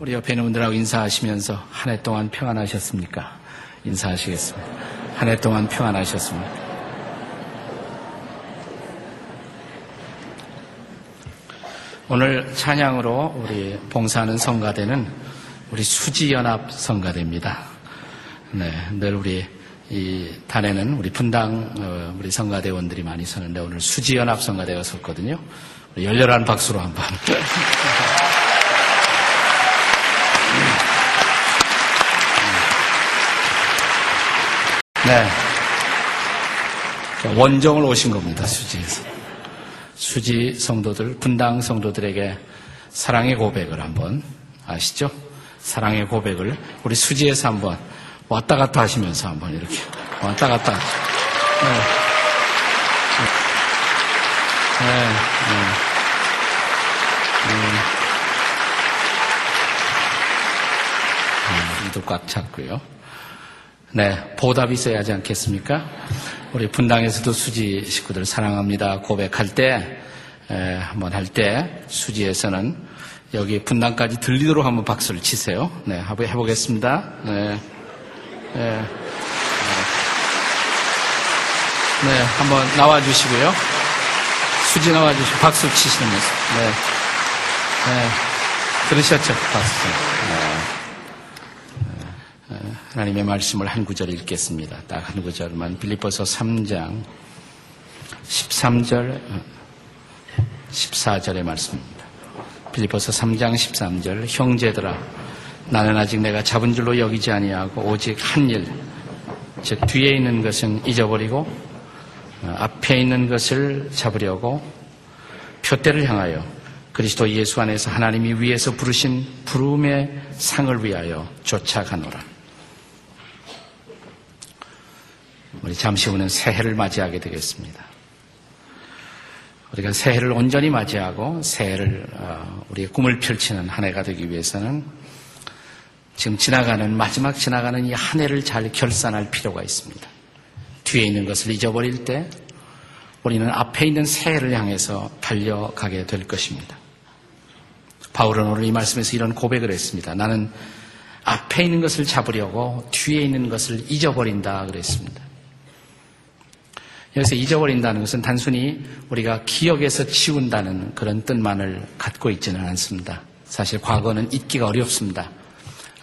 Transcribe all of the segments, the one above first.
우리 옆에 있는 분들하고 인사하시면서 한 해 동안 평안하셨습니까? 인사하시겠습니다. 한 해 동안 평안하셨습니까? 오늘 찬양으로 우리 봉사하는 성가대는 우리 수지연합 성가대입니다. 네, 늘 우리 이 단에는 우리 분당 어, 우리 성가대원들이 많이 서는데 오늘 수지연합 성가대가 섰거든요. 열렬한 박수로 한번. 네. 원정을 오신 겁니다, 수지에서. 수지 성도들, 분당 성도들에게 사랑의 고백을 한번 아시죠? 사랑의 고백을 우리 수지에서 한번 왔다 갔다 하시면서 한번 이렇게 왔다 갔다. 네. 네. 네. 네. 이도 꽉 찼고요. 네, 보답이 있어야 하지 않겠습니까? 우리 분당에서도 수지 식구들 사랑합니다 고백할 때, 에, 한번 할 때, 수지에서는 여기 분당까지 들리도록 한번 박수를 치세요. 네, 한번 해보겠습니다. 네, 네, 네, 한번 나와주시고요. 수지 나와주시고 박수 치시는 모습. 네, 네, 들으셨죠? 박수. 네. 하나님의 말씀을 한 구절 읽겠습니다. 딱 한 구절만 빌립보서 3장 13절 14절의 말씀입니다. 빌립보서 3장 13절 형제들아 나는 아직 내가 잡은 줄로 여기지 아니하고 오직 한 일, 즉 뒤에 있는 것은 잊어버리고 어, 앞에 있는 것을 잡으려고 표대를 향하여 그리스도 예수 안에서 하나님이 위에서 부르신 부름의 상을 위하여 쫓아가노라. 우리 잠시 후는 새해를 맞이하게 되겠습니다. 우리가 새해를 온전히 맞이하고 새해를 어, 우리의 꿈을 펼치는 한 해가 되기 위해서는 지금 지나가는 마지막 지나가는 이 한 해를 잘 결산할 필요가 있습니다. 뒤에 있는 것을 잊어버릴 때 우리는 앞에 있는 새해를 향해서 달려가게 될 것입니다. 바울은 오늘 이 말씀에서 이런 고백을 했습니다. 나는 앞에 있는 것을 잡으려고 뒤에 있는 것을 잊어버린다 그랬습니다. 여기서 잊어버린다는 것은 단순히 우리가 기억에서 지운다는 그런 뜻만을 갖고 있지는 않습니다. 사실 과거는 잊기가 어렵습니다.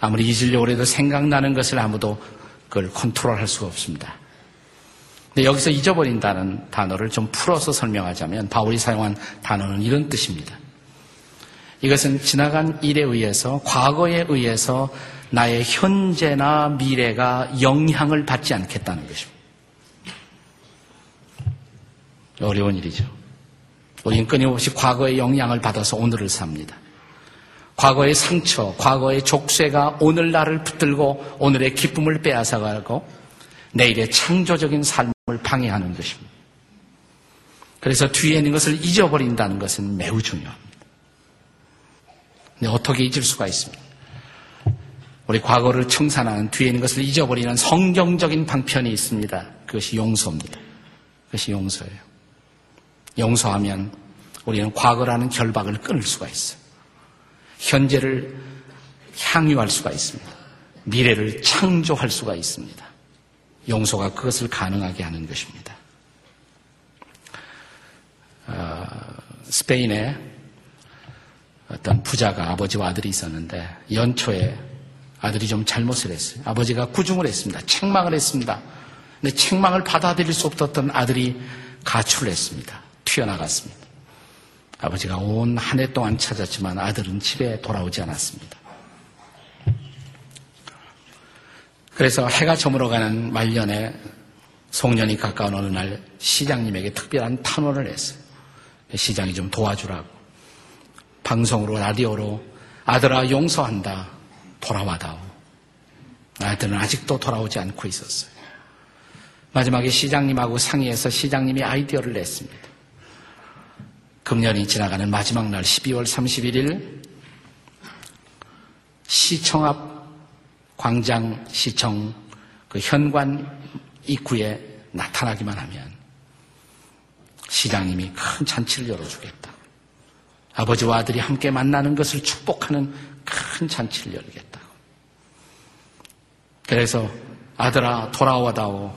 아무리 잊으려고 해도 생각나는 것을 아무도 그걸 컨트롤할 수가 없습니다. 근데 여기서 잊어버린다는 단어를 좀 풀어서 설명하자면 바울이 사용한 단어는 이런 뜻입니다. 이것은 지나간 일에 의해서 과거에 의해서 나의 현재나 미래가 영향을 받지 않겠다는 것입니다. 어려운 일이죠. 우리는 끊임없이 과거의 영향을 받아서 오늘을 삽니다. 과거의 상처, 과거의 족쇄가 오늘 날을 붙들고 오늘의 기쁨을 빼앗아가고 내일의 창조적인 삶을 방해하는 것입니다. 그래서 뒤에 있는 것을 잊어버린다는 것은 매우 중요합니다. 근데 어떻게 잊을 수가 있습니까? 우리 과거를 청산하는 뒤에 있는 것을 잊어버리는 성경적인 방편이 있습니다. 그것이 용서입니다. 그것이 용서예요. 용서하면 우리는 과거라는 결박을 끊을 수가 있어요. 현재를 향유할 수가 있습니다. 미래를 창조할 수가 있습니다. 용서가 그것을 가능하게 하는 것입니다. 어, 스페인에 어떤 부자가 아버지와 아들이 있었는데 연초에 아들이 좀 잘못을 했어요. 아버지가 구중을 했습니다. 책망을 했습니다. 근데 책망을 받아들일 수 없었던 아들이 가출을 했습니다. 튀어나갔습니다. 아버지가 온 한 해 동안 찾았지만 아들은 집에 돌아오지 않았습니다. 그래서 해가 저물어가는 말년에 송년이 가까운 어느 날 시장님에게 특별한 탄원을 했어요. 시장이 좀 도와주라고. 방송으로, 라디오로 아들아 용서한다. 돌아와다오. 아들은 아직도 돌아오지 않고 있었어요. 마지막에 시장님하고 상의해서 시장님이 아이디어를 냈습니다. 금년이 지나가는 마지막 날 12월 31일 시청 앞 광장 시청 그 현관 입구에 나타나기만 하면 시장님이 큰 잔치를 열어주겠다. 아버지와 아들이 함께 만나는 것을 축복하는 큰 잔치를 열겠다고. 그래서 아들아 돌아와다오.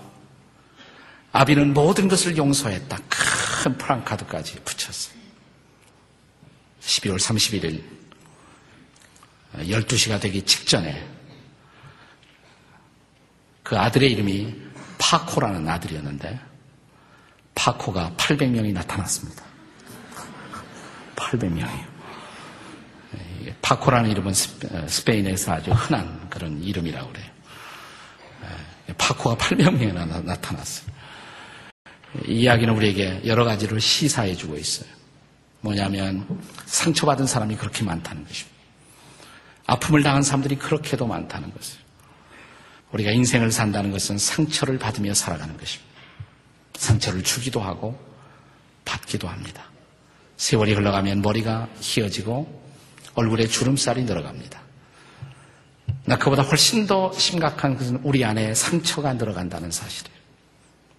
아비는 모든 것을 용서했다. 큰 프랑카드까지 붙였어요. 12월 31일 12시가 되기 직전에 그 아들의 이름이 파코라는 아들이었는데 파코가 800명이 나타났습니다. 800명이요. 파코라는 이름은 어, 스페인에서 아주 흔한 그런 이름이라고 그래요. 파코가 800명이나 나타났어요. 이 이야기는 우리에게 여러 가지를 시사해 주고 있어요. 뭐냐면 상처받은 사람이 그렇게 많다는 것입니다. 아픔을 당한 사람들이 그렇게도 많다는 것을. 우리가 인생을 산다는 것은 상처를 받으며 살아가는 것입니다. 상처를 주기도 하고 받기도 합니다. 세월이 흘러가면 머리가 휘어지고 얼굴에 주름살이 늘어갑니다. 나 그보다 훨씬 더 심각한 것은 우리 안에 상처가 늘어간다는 사실이에요.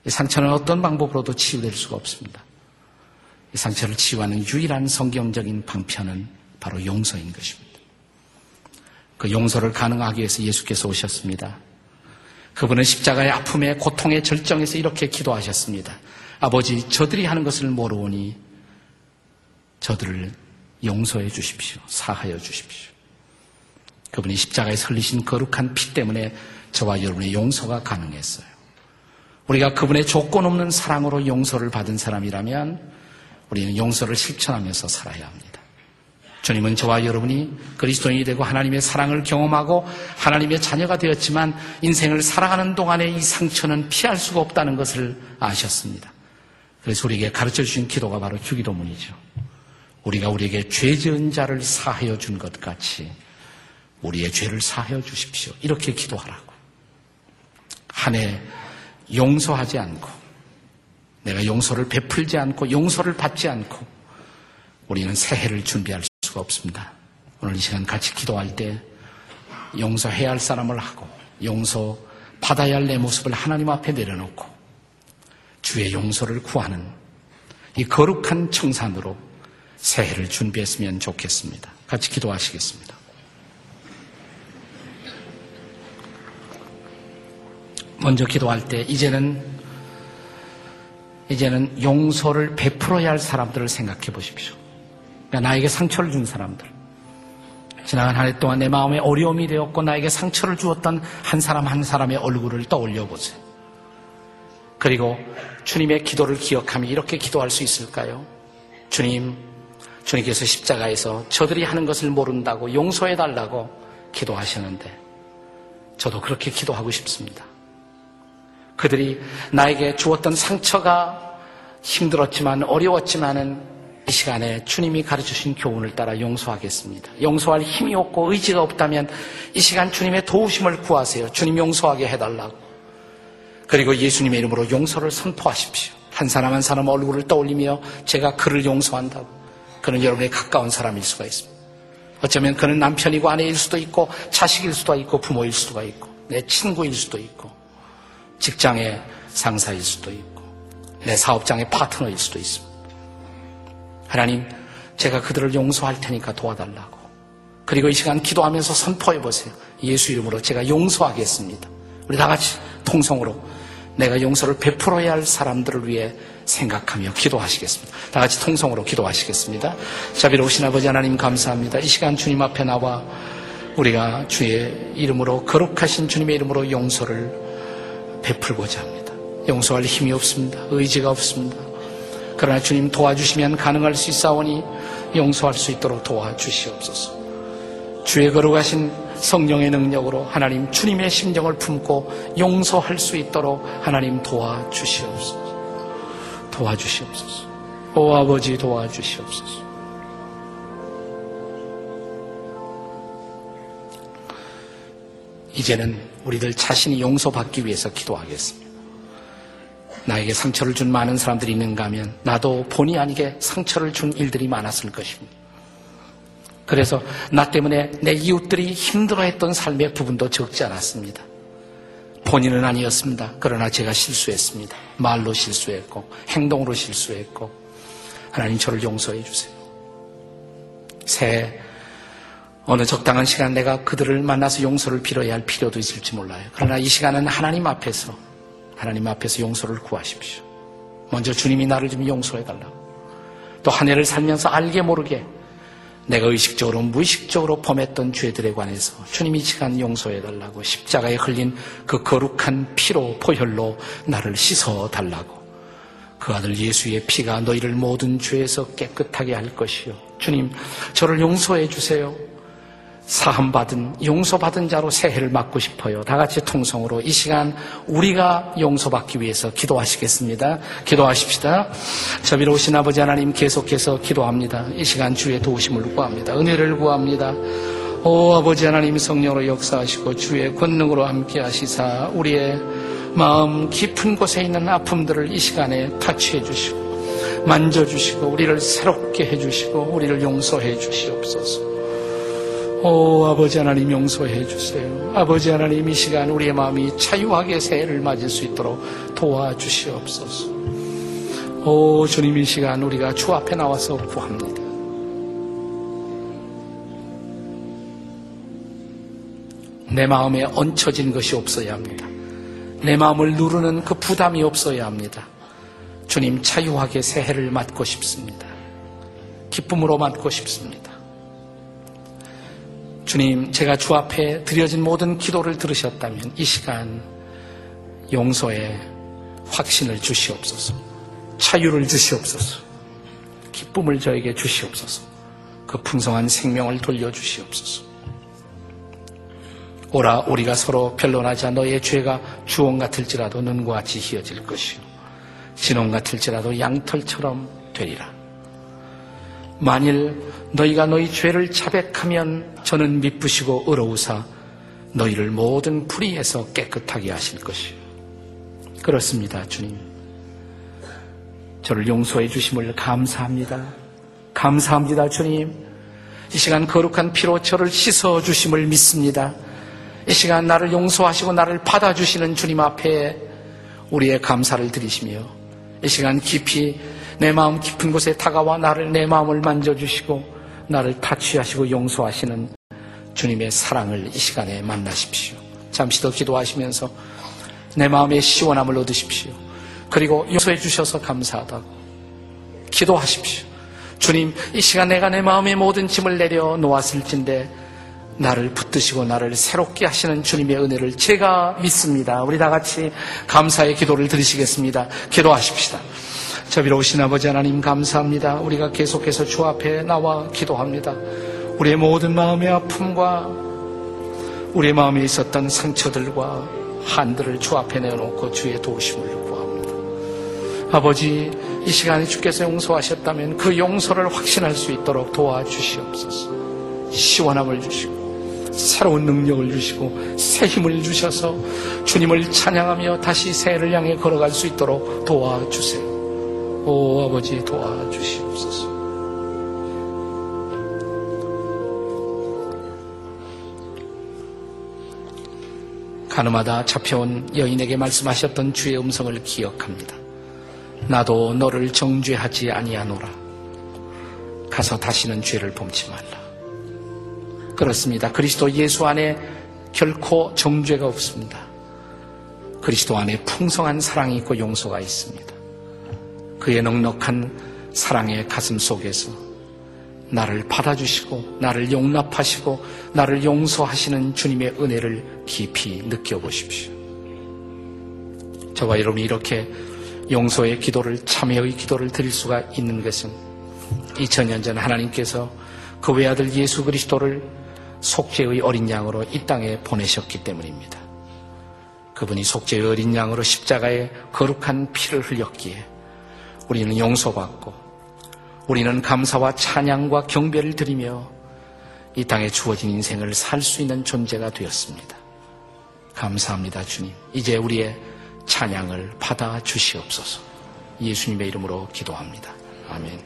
이 상처는 어떤 방법으로도 치유될 수가 없습니다. 이 상처를 치유하는 유일한 성경적인 방편은 바로 용서인 것입니다. 그 용서를 가능하기 위해서 예수께서 오셨습니다. 그분은 십자가의 아픔의 고통의 절정에서 이렇게 기도하셨습니다. 아버지, 저들이 하는 것을 모르오니 저들을 용서해 주십시오. 사하여 주십시오. 그분이 십자가에 설리신 거룩한 피 때문에 저와 여러분의 용서가 가능했어요. 우리가 그분의 조건 없는 사랑으로 용서를 받은 사람이라면 우리는 용서를 실천하면서 살아야 합니다. 주님은 저와 여러분이 그리스도인이 되고 하나님의 사랑을 경험하고 하나님의 자녀가 되었지만 인생을 살아가는 동안에 이 상처는 피할 수가 없다는 것을 아셨습니다. 그래서 우리에게 가르쳐 주신 기도가 바로 주기도문이죠. 우리가 우리에게 죄 지은 자를 사하여 준 것 같이 우리의 죄를 사하여 주십시오. 이렇게 기도하라고. 한 해 용서하지 않고 내가 용서를 베풀지 않고 용서를 받지 않고 우리는 새해를 준비할 수가 없습니다. 오늘 이 시간 같이 기도할 때 용서해야 할 사람을 하고 용서 받아야 할 내 모습을 하나님 앞에 내려놓고 주의 용서를 구하는 이 거룩한 청산으로 새해를 준비했으면 좋겠습니다. 같이 기도하시겠습니다. 먼저 기도할 때 이제는 이제는 용서를 베풀어야 할 사람들을 생각해 보십시오. 그러니까 나에게 상처를 준 사람들. 지나간 한 해 동안 내 마음에 어려움이 되었고 나에게 상처를 주었던 한 사람 한 사람의 얼굴을 떠올려 보세요. 그리고 주님의 기도를 기억하며 이렇게 기도할 수 있을까요? 주님, 주님께서 십자가에서 저들이 하는 것을 모른다고 용서해 달라고 기도하셨는데 저도 그렇게 기도하고 싶습니다. 그들이 나에게 주었던 상처가 힘들었지만 어려웠지만은 이 시간에 주님이 가르쳐주신 교훈을 따라 용서하겠습니다. 용서할 힘이 없고 의지가 없다면 이 시간 주님의 도우심을 구하세요. 주님 용서하게 해달라고. 그리고 예수님의 이름으로 용서를 선포하십시오. 한 사람 한 사람 얼굴을 떠올리며 제가 그를 용서한다고. 그는 여러분의 가까운 사람일 수가 있습니다. 어쩌면 그는 남편이고 아내일 수도 있고 자식일 수도 있고 부모일 수도 있고 내 친구일 수도 있고 직장의 상사일 수도 있고 내 사업장의 파트너일 수도 있습니다. 하나님, 제가 그들을 용서할 테니까 도와달라고. 그리고 이 시간 기도하면서 선포해 보세요. 예수 이름으로 제가 용서하겠습니다. 우리 다 같이 통성으로 내가 용서를 베풀어야 할 사람들을 위해 생각하며 기도하시겠습니다. 다 같이 통성으로 기도하시겠습니다. 자비로우신 아버지 하나님 감사합니다. 이 시간 주님 앞에 나와 우리가 주의 이름으로 거룩하신 주님의 이름으로 용서를 베풀고자 합니다. 용서할 힘이 없습니다. 의지가 없습니다. 그러나 주님 도와주시면 가능할 수 있사오니 용서할 수 있도록 도와주시옵소서. 주의 거룩하신 성령의 능력으로 하나님 주님의 심정을 품고 용서할 수 있도록 하나님 도와주시옵소서. 도와주시옵소서. 오 아버지 도와주시옵소서. 이제는 우리들 자신이 용서받기 위해서 기도하겠습니다. 나에게 상처를 준 많은 사람들이 있는가 하면 나도 본의 아니게 상처를 준 일들이 많았을 것입니다. 그래서 나 때문에 내 이웃들이 힘들어했던 삶의 부분도 적지 않았습니다. 본인은 아니었습니다. 그러나 제가 실수했습니다. 말로 실수했고 행동으로 실수했고 하나님 저를 용서해 주세요. 새해 어느 적당한 시간 내가 그들을 만나서 용서를 빌어야 할 필요도 있을지 몰라요. 그러나 이 시간은 하나님 앞에서 하나님 앞에서 용서를 구하십시오. 먼저 주님이 나를 좀 용서해 달라고. 또 한 해를 살면서 알게 모르게 내가 의식적으로 무의식적으로 범했던 죄들에 관해서 주님이 시간 용서해 달라고 십자가에 흘린 그 거룩한 피로 포혈로 나를 씻어 달라고 그 아들 예수의 피가 너희를 모든 죄에서 깨끗하게 할 것이요 주님 저를 용서해 주세요 사함받은 용서받은 자로 새해를 맞고 싶어요. 다 같이 통성으로 이 시간 우리가 용서받기 위해서 기도하시겠습니다. 기도하십시다. 저비로우신 아버지 하나님 계속해서 기도합니다. 이 시간 주의 도우심을 구합니다. 은혜를 구합니다. 오 아버지 하나님 성령으로 역사하시고 주의 권능으로 함께 하시사 우리의 마음 깊은 곳에 있는 아픔들을 이 시간에 타치해 주시고 만져주시고 우리를 새롭게 해주시고 우리를 용서해 주시옵소서. 오 아버지 하나님 용서해 주세요. 아버지 하나님 이 시간 우리의 마음이 자유하게 새해를 맞을 수 있도록 도와주시옵소서. 오 주님 이 시간 우리가 주 앞에 나와서 구합니다. 내 마음에 얹혀진 것이 없어야 합니다. 내 마음을 누르는 그 부담이 없어야 합니다. 주님 자유하게 새해를 맞고 싶습니다. 기쁨으로 맞고 싶습니다. 주님, 제가 주 앞에 드려진 모든 기도를 들으셨다면 이 시간 용서의 확신을 주시옵소서. 자유를 주시옵소서. 기쁨을 저에게 주시옵소서. 그 풍성한 생명을 돌려주시옵소서. 오라 우리가 서로 변론하자 너의 죄가 주홍 같을지라도 눈과 같이 희어질 것이요 진홍 같을지라도 양털처럼 되리라. 만일 너희가 너희 죄를 자백하면 저는 미쁘시고 의로우사 너희를 모든 불의에서 깨끗하게 하실 것이요. 그렇습니다, 주님. 저를 용서해 주심을 감사합니다. 감사합니다, 주님. 이 시간 거룩한 피로 저를 씻어 주심을 믿습니다. 이 시간 나를 용서하시고 나를 받아주시는 주님 앞에 우리의 감사를 드리시며 이 시간 깊이 내 마음 깊은 곳에 다가와 나를 내 마음을 만져주시고 나를 타취하시고 용서하시는 주님의 사랑을 이 시간에 만나십시오. 잠시 더 기도하시면서 내 마음의 시원함을 얻으십시오. 그리고 용서해 주셔서 감사하다고 기도하십시오. 주님, 이 시간 내가 내 마음의 모든 짐을 내려 놓았을진데 나를 붙드시고 나를 새롭게 하시는 주님의 은혜를 제가 믿습니다. 우리 다 같이 감사의 기도를 드리시겠습니다. 기도하십시다. 자비로우신 아버지 하나님 감사합니다. 우리가 계속해서 주 앞에 나와 기도합니다. 우리의 모든 마음의 아픔과 우리의 마음에 있었던 상처들과 한들을 주 앞에 내어놓고 주의 도우심을 구합니다. 아버지, 이 시간에 주께서 용서하셨다면 그 용서를 확신할 수 있도록 도와주시옵소서. 시원함을 주시고, 새로운 능력을 주시고, 새 힘을 주셔서 주님을 찬양하며 다시 새해를 향해 걸어갈 수 있도록 도와주세요. 오 아버지 도와주시옵소서. 가늠하다 잡혀온 여인에게 말씀하셨던 주의 음성을 기억합니다. 나도 너를 정죄하지 아니하노라. 가서 다시는 죄를 범치 말라. 그렇습니다. 그리스도 예수 안에 결코 정죄가 없습니다. 그리스도 안에 풍성한 사랑이 있고 용서가 있습니다. 그의 넉넉한 사랑의 가슴 속에서 나를 받아주시고 나를 용납하시고 나를 용서하시는 주님의 은혜를 깊이 느껴보십시오. 저와 여러분이 이렇게 용서의 기도를 참회의 기도를 드릴 수가 있는 것은 2000년 전 하나님께서 그 외아들 예수 그리스도를 속죄의 어린 양으로 이 땅에 보내셨기 때문입니다. 그분이 속죄의 어린 양으로 십자가에 거룩한 피를 흘렸기에 우리는 용서받고 우리는 감사와 찬양과 경배를 드리며 이 땅에 주어진 인생을 살 수 있는 존재가 되었습니다. 감사합니다, 주님. 이제 우리의 찬양을 받아 주시옵소서. 예수님의 이름으로 기도합니다. 아멘.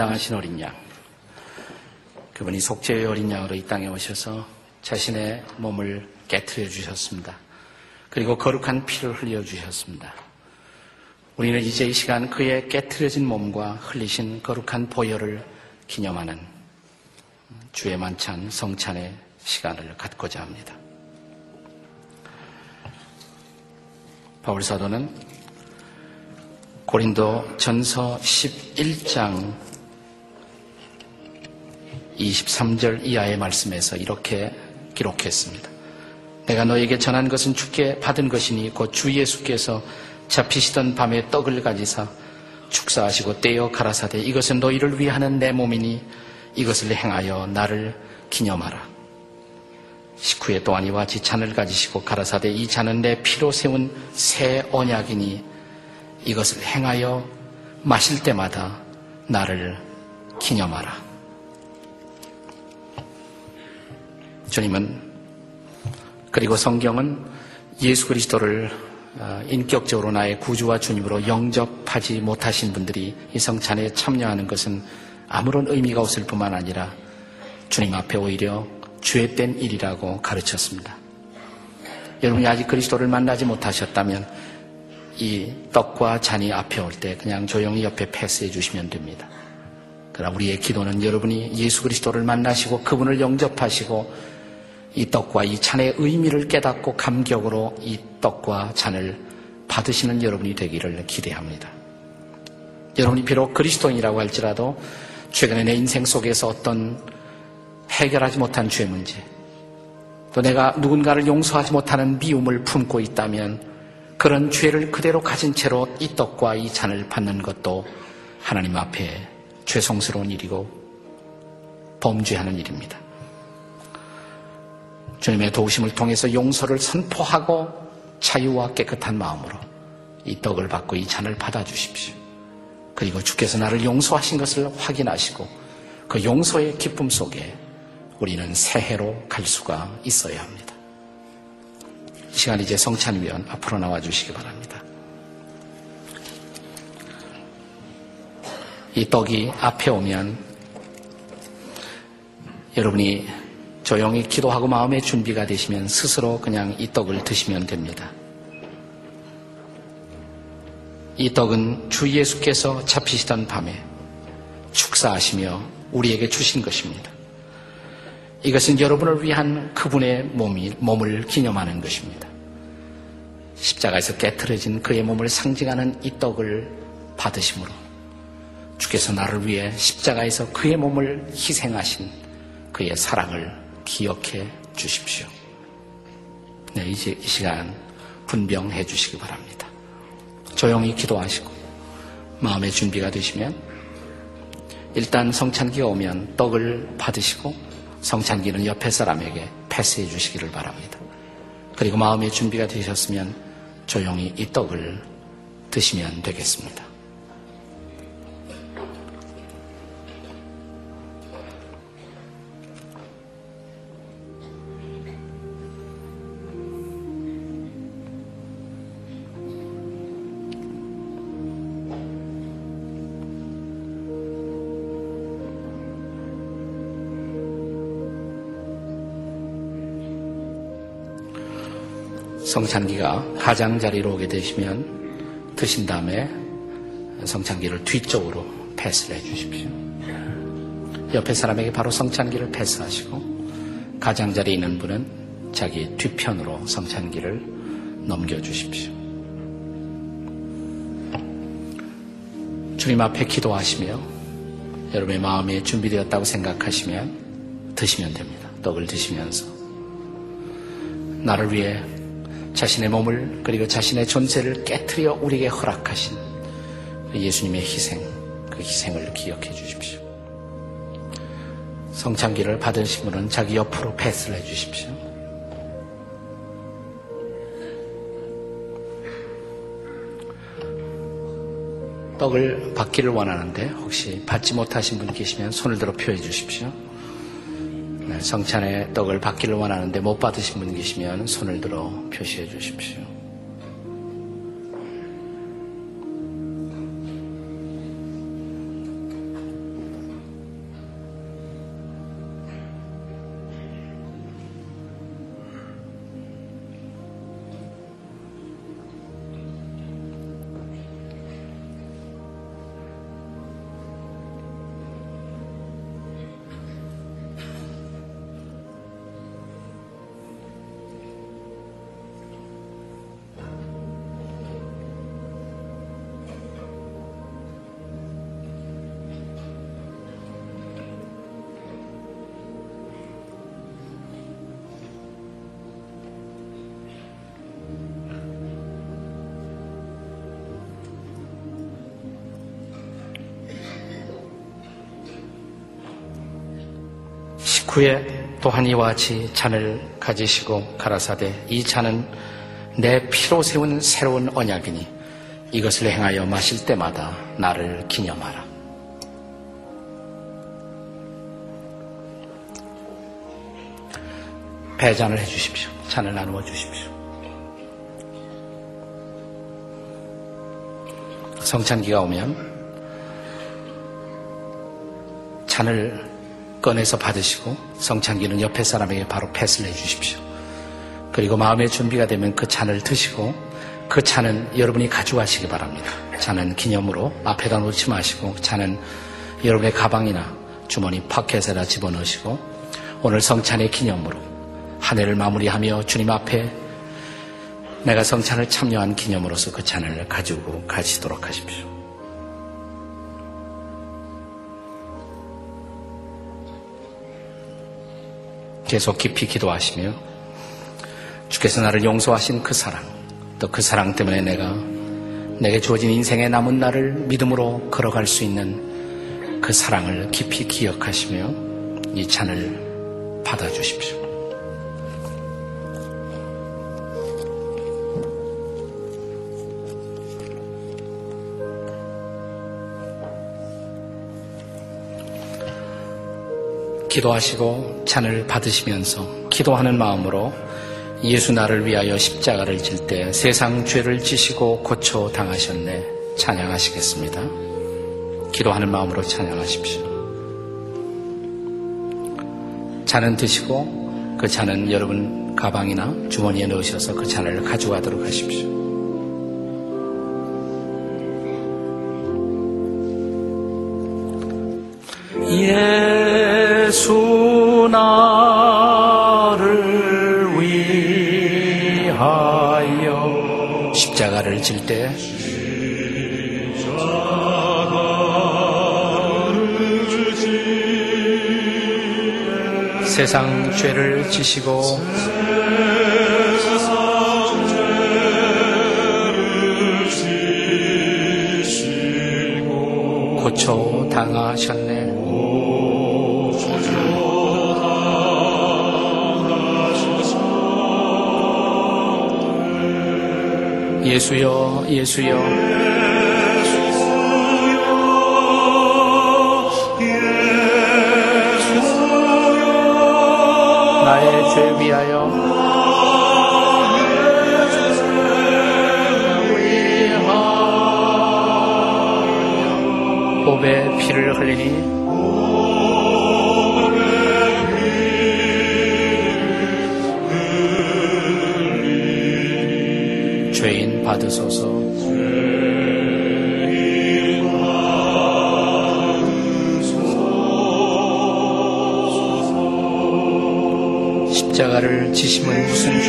당하신 어린 양. 그분이 속죄의 어린 양으로 이 땅에 오셔서 자신의 몸을 깨뜨려 주셨습니다. 그리고 거룩한 피를 흘려 주셨습니다. 우리는 이제 이 시간 그의 깨뜨려진 몸과 흘리신 거룩한 보혈을 기념하는 주의 만찬 성찬의 시간을 갖고자 합니다. 바울 사도는 고린도 전서 11장 23절 이하의 말씀에서 이렇게 기록했습니다. 내가 너에게 전한 것은 주께 받은 것이니 곧 주 예수께서 잡히시던 밤에 떡을 가지사 축사하시고 떼어 가라사대 이것은 너희를 위하는 내 몸이니 이것을 행하여 나를 기념하라. 식후에 또한 이와 같이 잔을 가지시고 가라사대 이 잔은 내 피로 세운 새 언약이니 이것을 행하여 마실 때마다 나를 기념하라. 주님은 그리고 성경은 예수 그리스도를 어, 인격적으로 나의 구주와 주님으로 영접하지 못하신 분들이 이 성찬에 참여하는 것은 아무런 의미가 없을 뿐만 아니라 주님 앞에 오히려 죄된 일이라고 가르쳤습니다. 여러분이 아직 그리스도를 만나지 못하셨다면 이 떡과 잔이 앞에 올 때 그냥 조용히 옆에 패스해 주시면 됩니다. 그러나 우리의 기도는 여러분이 예수 그리스도를 만나시고 그분을 영접하시고 이 떡과 이 잔의 의미를 깨닫고 감격으로 이 떡과 잔을 받으시는 여러분이 되기를 기대합니다. 여러분이 비록 그리스도인이라고 할지라도 최근에 내 인생 속에서 어떤 해결하지 못한 죄 문제, 또 내가 누군가를 용서하지 못하는 미움을 품고 있다면 그런 죄를 그대로 가진 채로 이 떡과 이 잔을 받는 것도 하나님 앞에 죄송스러운 일이고 범죄하는 일입니다. 주님의 도우심을 통해서 용서를 선포하고 자유와 깨끗한 마음으로 이 떡을 받고 이 잔을 받아주십시오. 그리고 주께서 나를 용서하신 것을 확인하시고 그 용서의 기쁨 속에 우리는 새해로 갈 수가 있어야 합니다. 이 시간 이제 성찬위원 앞으로 나와 주시기 바랍니다. 이 떡이 앞에 오면 여러분이 조용히 기도하고 마음의 준비가 되시면 스스로 그냥 이 떡을 드시면 됩니다. 이 떡은 주 예수께서 잡히시던 밤에 축사하시며 우리에게 주신 것입니다. 이것은 여러분을 위한 그분의 몸이, 몸을 기념하는 것입니다. 십자가에서 깨트려진 그의 몸을 상징하는 이 떡을 받으심으로 주께서 나를 위해 십자가에서 그의 몸을 희생하신 그의 사랑을 기억해 주십시오. 네, 이제 이 시간 분병해 주시기 바랍니다. 조용히 기도하시고 마음의 준비가 되시면 일단 성찬기가 오면 떡을 받으시고 성찬기는 옆에 사람에게 패스해 주시기를 바랍니다. 그리고 마음의 준비가 되셨으면 조용히 이 떡을 드시면 되겠습니다. 성찬기가 가장자리로 오게 되시면 드신 다음에 성찬기를 뒤쪽으로 패스를 해 주십시오. 옆에 사람에게 바로 성찬기를 패스하시고 가장자리에 있는 분은 자기 뒤편으로 성찬기를 넘겨주십시오. 주님 앞에 기도하시며 여러분의 마음에 준비되었다고 생각하시면 드시면 됩니다. 떡을 드시면서 나를 위해 자신의 몸을 그리고 자신의 존재를 깨뜨려 우리에게 허락하신 그 예수님의 희생, 그 희생을 기억해 주십시오. 성찬기를 받으신 분은 자기 옆으로 패스를 해 주십시오. 떡을 받기를 원하는데 혹시 받지 못하신 분 계시면 손을 들어 표해 주십시오. 네, 성찬의 떡을 받기를 원하는데 못 받으신 분 계시면 손을 들어 표시해 주십시오. 후에 또한 이와 같이 잔을 가지시고 가라사대 이 잔은 내 피로 세운 새로운 언약이니 이것을 행하여 마실 때마다 나를 기념하라. 배잔을 해주십시오. 잔을 나누어 주십시오. 성찬기가 오면 잔을 꺼내서 받으시고 성찬기는 옆에 사람에게 바로 패스를 해주십시오. 그리고 마음의 준비가 되면 그 잔을 드시고 그 잔은 여러분이 가져가시기 바랍니다. 잔은 기념으로 앞에다 놓지 마시고 잔은 여러분의 가방이나 주머니 파켓에다 집어넣으시고 오늘 성찬의 기념으로 한 해를 마무리하며 주님 앞에 내가 성찬을 참여한 기념으로서 그 잔을 가지고 가시도록 하십시오. 계속 깊이 기도하시며 주께서 나를 용서하신 그 사랑 또 그 사랑 때문에 내가 내게 주어진 인생의 남은 날을 믿음으로 걸어갈 수 있는 그 사랑을 깊이 기억하시며 이 잔을 받아주십시오. 기도하시고 잔을 받으시면서 기도하는 마음으로 예수 나를 위하여 십자가를 질 때 세상 죄를 지시고 고쳐 당하셨네 찬양하시겠습니다. 기도하는 마음으로 찬양하십시오. 잔은 드시고 그 잔은 여러분 가방이나 주머니에 넣으셔서 그 잔을 가져가도록 하십시오. 질때 세상 죄를 지시고 고쳐 당하셨네. 예수여, 예수여. 나의 죄 위하여 법의 피를 흘리니 받으소서. 십자가를 지심은 무슨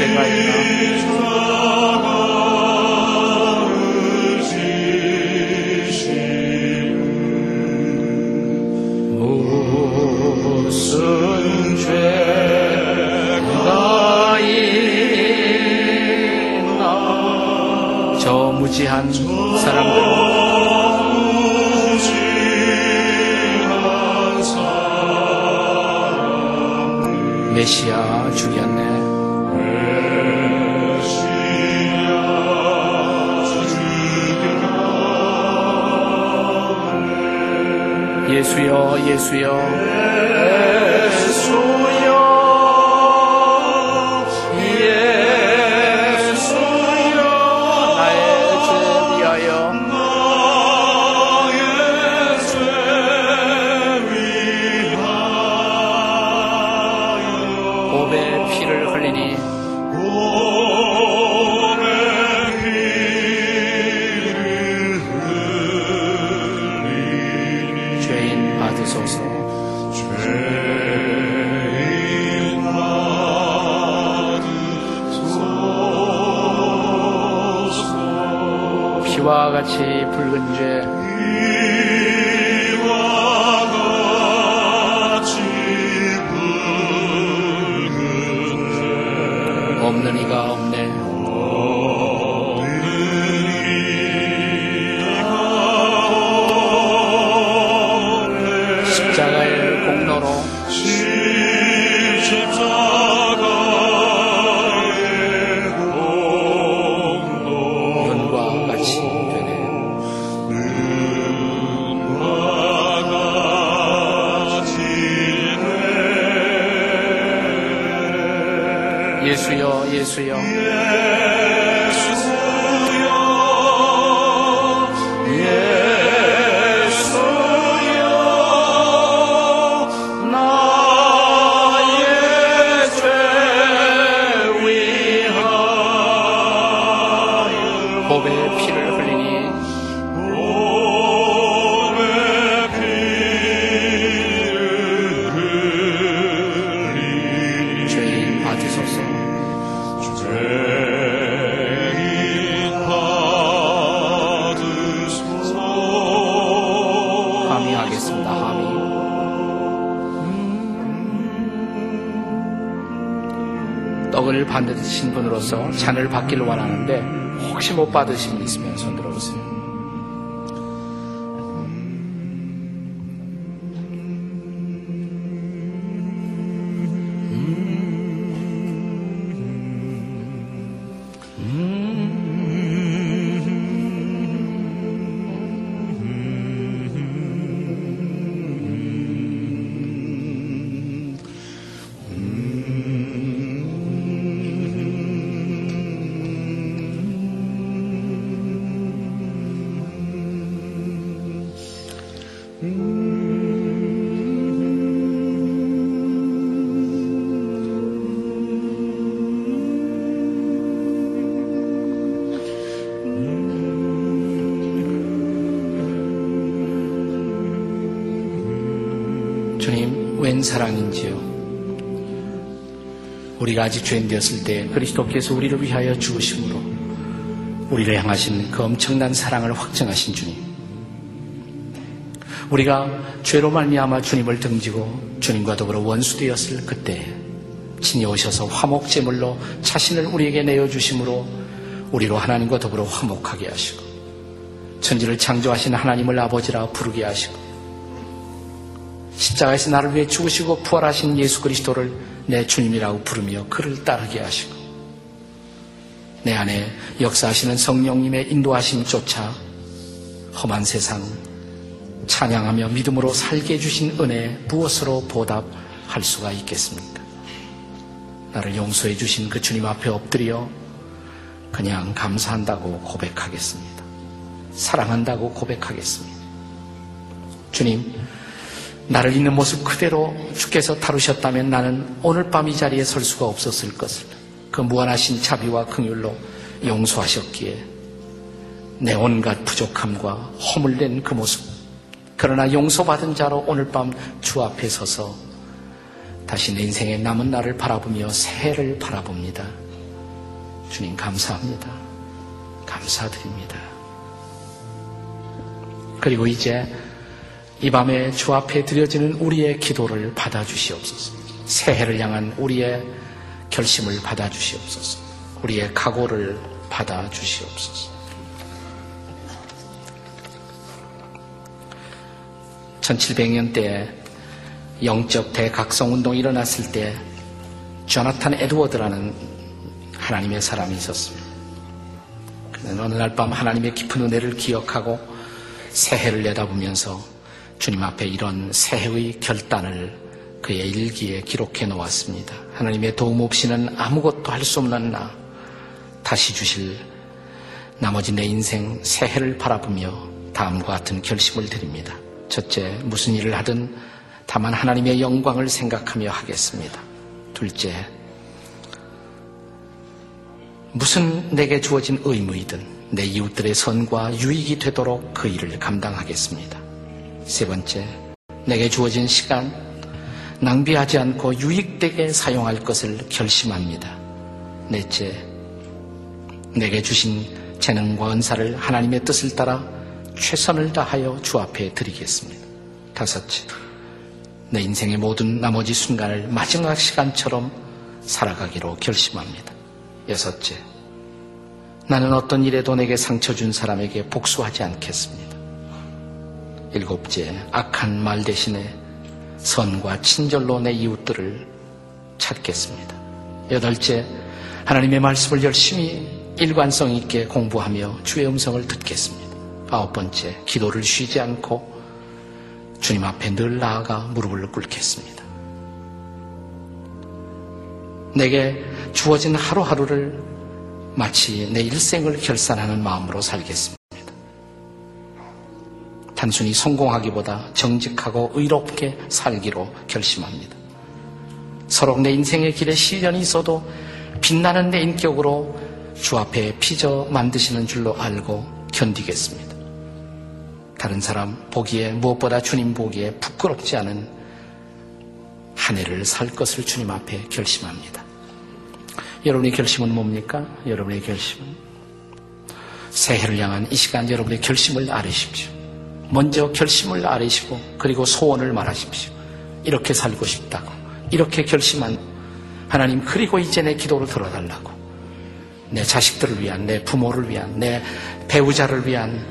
무지한 사람들. 메시아 죽였네. 예수여 예수여 예수여 예수여 예수여 받기를 원하는데 혹시 못 받으신 분 있으면 손 들어보세요. 우리가 아직 죄인 되었을 때 그리스도께서 우리를 위하여 죽으심으로 우리를 향하신 그 엄청난 사랑을 확증하신 주님. 우리가 죄로 말미암아 주님을 등지고 주님과 더불어 원수 되었을 그때 친히 오셔서 화목 제물로 자신을 우리에게 내어 주심으로 우리로 하나님과 더불어 화목하게 하시고 천지를 창조하신 하나님을 아버지라 부르게 하시고 십자가에서 나를 위해 죽으시고 부활하신 예수 그리스도를 내 주님이라고 부르며 그를 따르게 하시고 내 안에 역사하시는 성령님의 인도하심조차 험한 세상 찬양하며 믿음으로 살게 해주신 은혜 무엇으로 보답할 수가 있겠습니까? 나를 용서해 주신 그 주님 앞에 엎드려 그냥 감사한다고 고백하겠습니다. 사랑한다고 고백하겠습니다. 주님, 나를 있는 모습 그대로 주께서 다루셨다면 나는 오늘 밤 이 자리에 설 수가 없었을 것을 그 무한하신 자비와 긍휼로 용서하셨기에 내 온갖 부족함과 허물된 그 모습 그러나 용서받은 자로 오늘 밤 주 앞에 서서 다시 내 인생의 남은 날을 바라보며 새해를 바라봅니다. 주님 감사합니다. 감사드립니다. 그리고 이제 이 밤에 주 앞에 드려지는 우리의 기도를 받아주시옵소서. 새해를 향한 우리의 결심을 받아주시옵소서. 우리의 각오를 받아주시옵소서. 1700년 때 영적 대각성 운동이 일어났을 때 조나탄 에드워드라는 하나님의 사람이 있었습니다. 그는 어느 날 밤 하나님의 깊은 은혜를 기억하고 새해를 내다보면서 주님 앞에 이런 새해의 결단을 그의 일기에 기록해 놓았습니다. 하나님의 도움 없이는 아무것도 할 수 없는 나 다시 주실 나머지 내 인생 새해를 바라보며 다음과 같은 결심을 드립니다. 첫째, 무슨 일을 하든 다만 하나님의 영광을 생각하며 하겠습니다. 둘째, 무슨 내게 주어진 의무이든 내 이웃들의 선과 유익이 되도록 그 일을 감당하겠습니다. 세 번째, 내게 주어진 시간, 낭비하지 않고 유익되게 사용할 것을 결심합니다. 넷째, 내게 주신 재능과 은사를 하나님의 뜻을 따라 최선을 다하여 주 앞에 드리겠습니다. 다섯째, 내 인생의 모든 나머지 순간을 마지막 시간처럼 살아가기로 결심합니다. 여섯째, 나는 어떤 일에도 내게 상처 준 사람에게 복수하지 않겠습니다. 일곱째, 악한 말 대신에 선과 친절로 내 이웃들을 찾겠습니다. 여덟째, 하나님의 말씀을 열심히 일관성 있게 공부하며 주의 음성을 듣겠습니다. 아홉 번째, 기도를 쉬지 않고 주님 앞에 늘 나아가 무릎을 꿇겠습니다. 내게 주어진 하루하루를 마치 내 일생을 결산하는 마음으로 살겠습니다. 단순히 성공하기보다 정직하고 의롭게 살기로 결심합니다. 서로 내 인생의 길에 시련이 있어도 빛나는 내 인격으로 주 앞에 피저 만드시는 줄로 알고 견디겠습니다. 다른 사람 보기에 무엇보다 주님 보기에 부끄럽지 않은 한 해를 살 것을 주님 앞에 결심합니다. 여러분의 결심은 뭡니까? 여러분의 결심은 새해를 향한 이 시간 여러분의 결심을 아뢰십시오. 먼저 결심을 아뢰시고 그리고 소원을 말하십시오. 이렇게 살고 싶다고 이렇게 결심한 하나님 그리고 이제 내 기도를 들어달라고 내 자식들을 위한 내 부모를 위한 내 배우자를 위한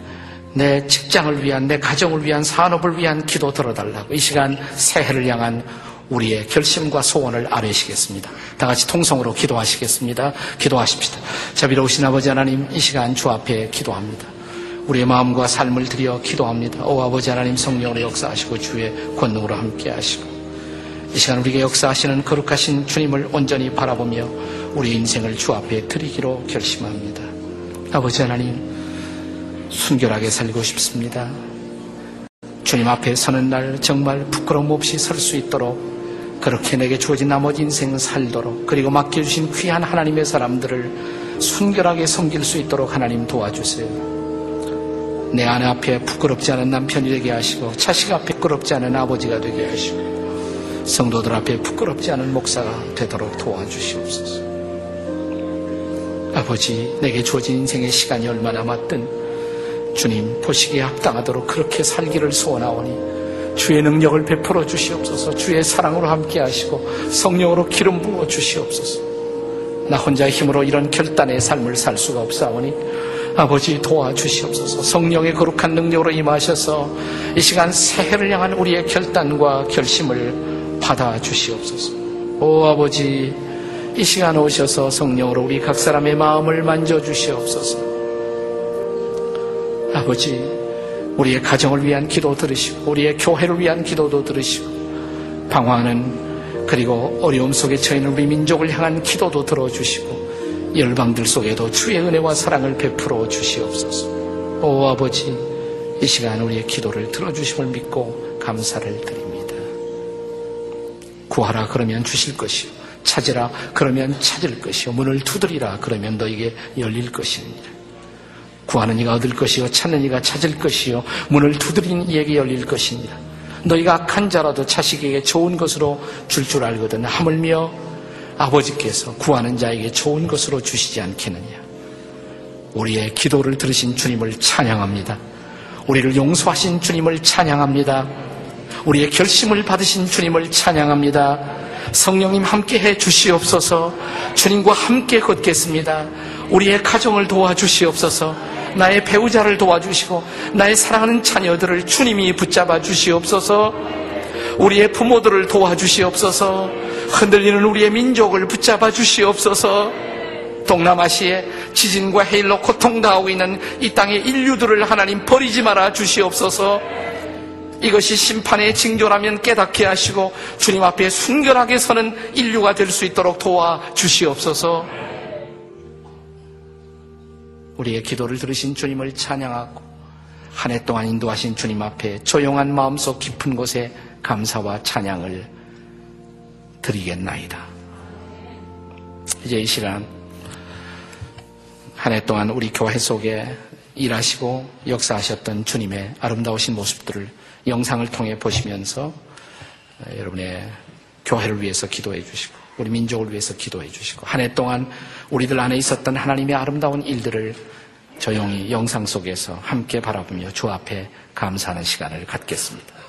내 직장을 위한 내 가정을 위한 산업을 위한 기도 들어달라고 이 시간 새해를 향한 우리의 결심과 소원을 아뢰시겠습니다. 다 같이 통성으로 기도하시겠습니다. 기도하십시다. 자비로우신 아버지 하나님 이 시간 주 앞에 기도합니다. 우리의 마음과 삶을 들여 기도합니다. 오 아버지 하나님 성령으로 역사하시고 주의 권능으로 함께 하시고 이 시간 우리에게 역사하시는 거룩하신 주님을 온전히 바라보며 우리 인생을 주 앞에 드리기로 결심합니다. 아버지 하나님 순결하게 살고 싶습니다. 주님 앞에 서는 날 정말 부끄러움 없이 설 수 있도록 그렇게 내게 주어진 나머지 인생 살도록 그리고 맡겨주신 귀한 하나님의 사람들을 순결하게 섬길 수 있도록 하나님 도와주세요. 내 아내 앞에 부끄럽지 않은 남편이 되게 하시고 자식 앞에 부끄럽지 않은 아버지가 되게 하시고 성도들 앞에 부끄럽지 않은 목사가 되도록 도와주시옵소서. 아버지, 내게 주어진 인생의 시간이 얼마 남았든 주님 보시기에 합당하도록 그렇게 살기를 소원하오니 주의 능력을 베풀어 주시옵소서 주의 사랑으로 함께 하시고 성령으로 기름 부어 주시옵소서 나 혼자의 힘으로 이런 결단의 삶을 살 수가 없사오니 아버지 도와주시옵소서. 성령의 거룩한 능력으로 임하셔서 이 시간 새해를 향한 우리의 결단과 결심을 받아 주시옵소서. 오 아버지 이 시간 오셔서 성령으로 우리 각 사람의 마음을 만져 주시옵소서. 아버지 우리의 가정을 위한 기도 들으시고 우리의 교회를 위한 기도도 들으시고 방황하는 그리고 어려움 속에 처해 있는 우리 민족을 향한 기도도 들어주시고 열방들 속에도 주의 은혜와 사랑을 베풀어 주시옵소서. 오 아버지, 이 시간 우리의 기도를 들어주심을 믿고 감사를 드립니다. 구하라 그러면 주실 것이요. 찾으라 그러면 찾을 것이요. 문을 두드리라 그러면 너에게 열릴 것입니다. 구하는 이가 얻을 것이요. 찾는 이가 찾을 것이요. 문을 두드리는 이에게 열릴 것입니다. 너희가 악한 자라도 자식에게 좋은 것으로 줄줄 줄 알거든. 하물며 아버지께서 구하는 자에게 좋은 것으로 주시지 않겠느냐. 우리의 기도를 들으신 주님을 찬양합니다. 우리를 용서하신 주님을 찬양합니다. 우리의 결심을 받으신 주님을 찬양합니다. 성령님 함께 해 주시옵소서 주님과 함께 걷겠습니다. 우리의 가정을 도와주시옵소서 나의 배우자를 도와주시고 나의 사랑하는 자녀들을 주님이 붙잡아 주시옵소서 우리의 부모들을 도와주시옵소서 흔들리는 우리의 민족을 붙잡아 주시옵소서. 동남아시아에 지진과 해일로 고통당하고 있는 이 땅의 인류들을 하나님 버리지 말아 주시옵소서. 이것이 심판의 징조라면 깨닫게 하시고 주님 앞에 순결하게 서는 인류가 될 수 있도록 도와 주시옵소서. 우리의 기도를 들으신 주님을 찬양하고 한 해 동안 인도하신 주님 앞에 조용한 마음속 깊은 곳에 감사와 찬양을 드리겠나이다. 이제 이 시간 한 해 동안 우리 교회 속에 일하시고 역사하셨던 주님의 아름다우신 모습들을 영상을 통해 보시면서 여러분의 교회를 위해서 기도해 주시고 우리 민족을 위해서 기도해 주시고 한 해 동안 우리들 안에 있었던 하나님의 아름다운 일들을 조용히 영상 속에서 함께 바라보며 주 앞에 감사하는 시간을 갖겠습니다.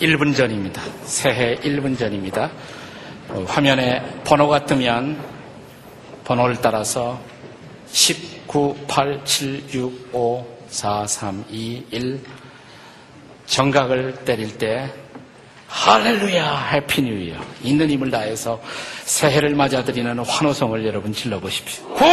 1분 전입니다. 새해 1분 전입니다. 어, 화면에 번호가 뜨면 번호를 따라서 10, 9, 8, 7, 6, 5, 4, 3, 2, 1 정각을 때릴 때 할렐루야 Happy New Year 있는 힘을 다해서 새해를 맞아들이는 환호성을 여러분 질러보십시오. 9,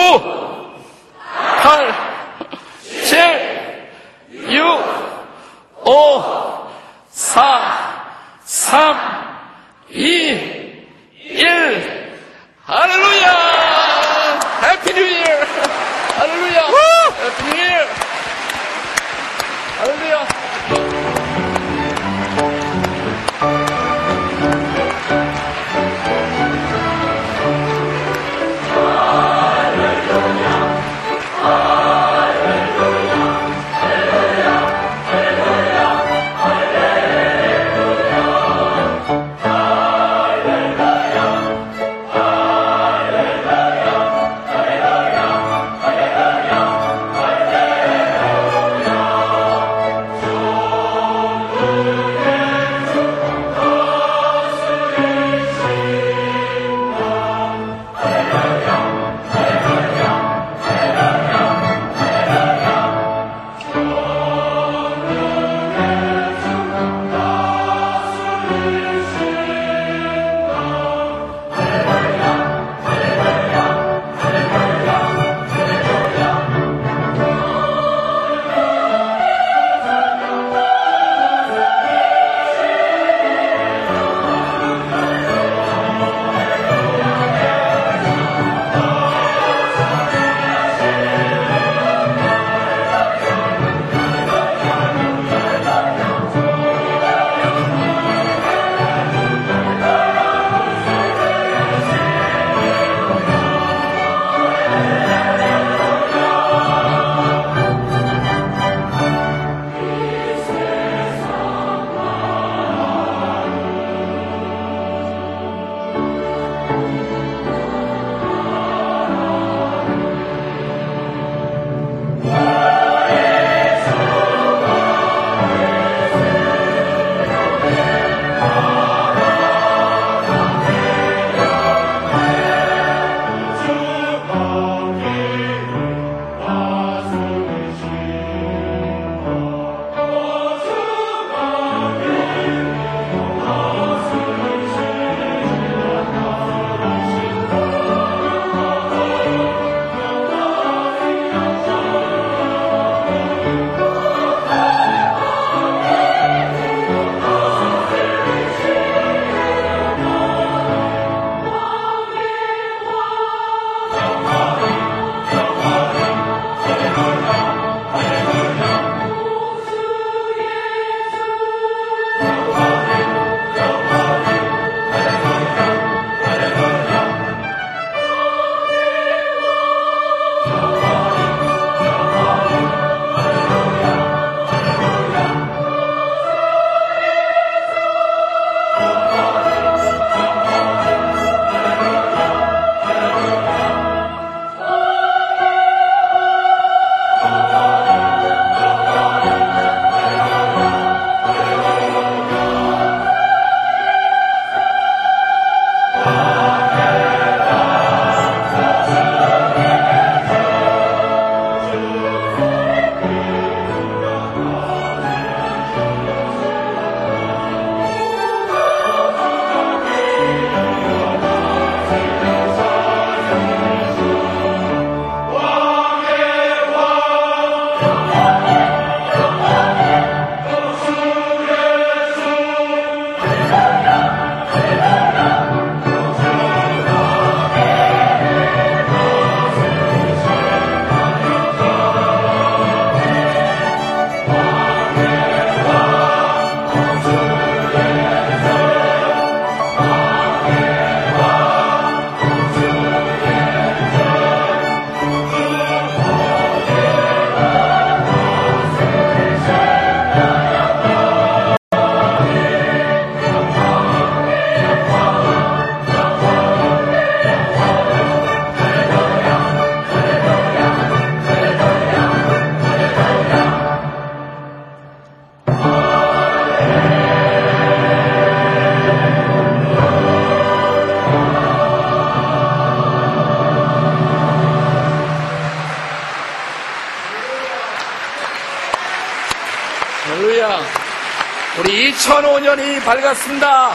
2005년이 밝았습니다.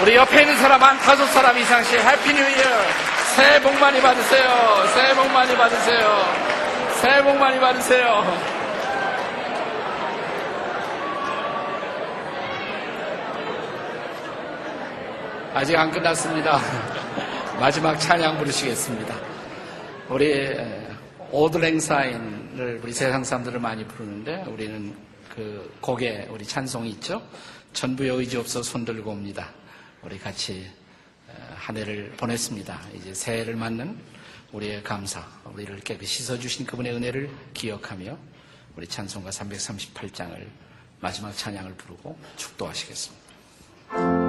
우리 옆에 있는 사람 한 다섯 사람 이상씩 Happy New Year. 새해 복 많이 받으세요. 새해 복 많이 받으세요. 새해 복 많이 받으세요. 아직 안 끝났습니다. 마지막 찬양 부르시겠습니다. 우리 Auld Lang Syne을 우리 세상 사람들을 많이 부르는데 우리는 그 곡에 우리 찬송이 있죠. 전부의 의지 없어 손 들고 옵니다. 우리 같이 한 해를 보냈습니다. 이제 새해를 맞는 우리의 감사, 우리를 깨끗이 씻어주신 그분의 은혜를 기억하며 우리 찬송가 338장을 마지막 찬양을 부르고 축도하시겠습니다.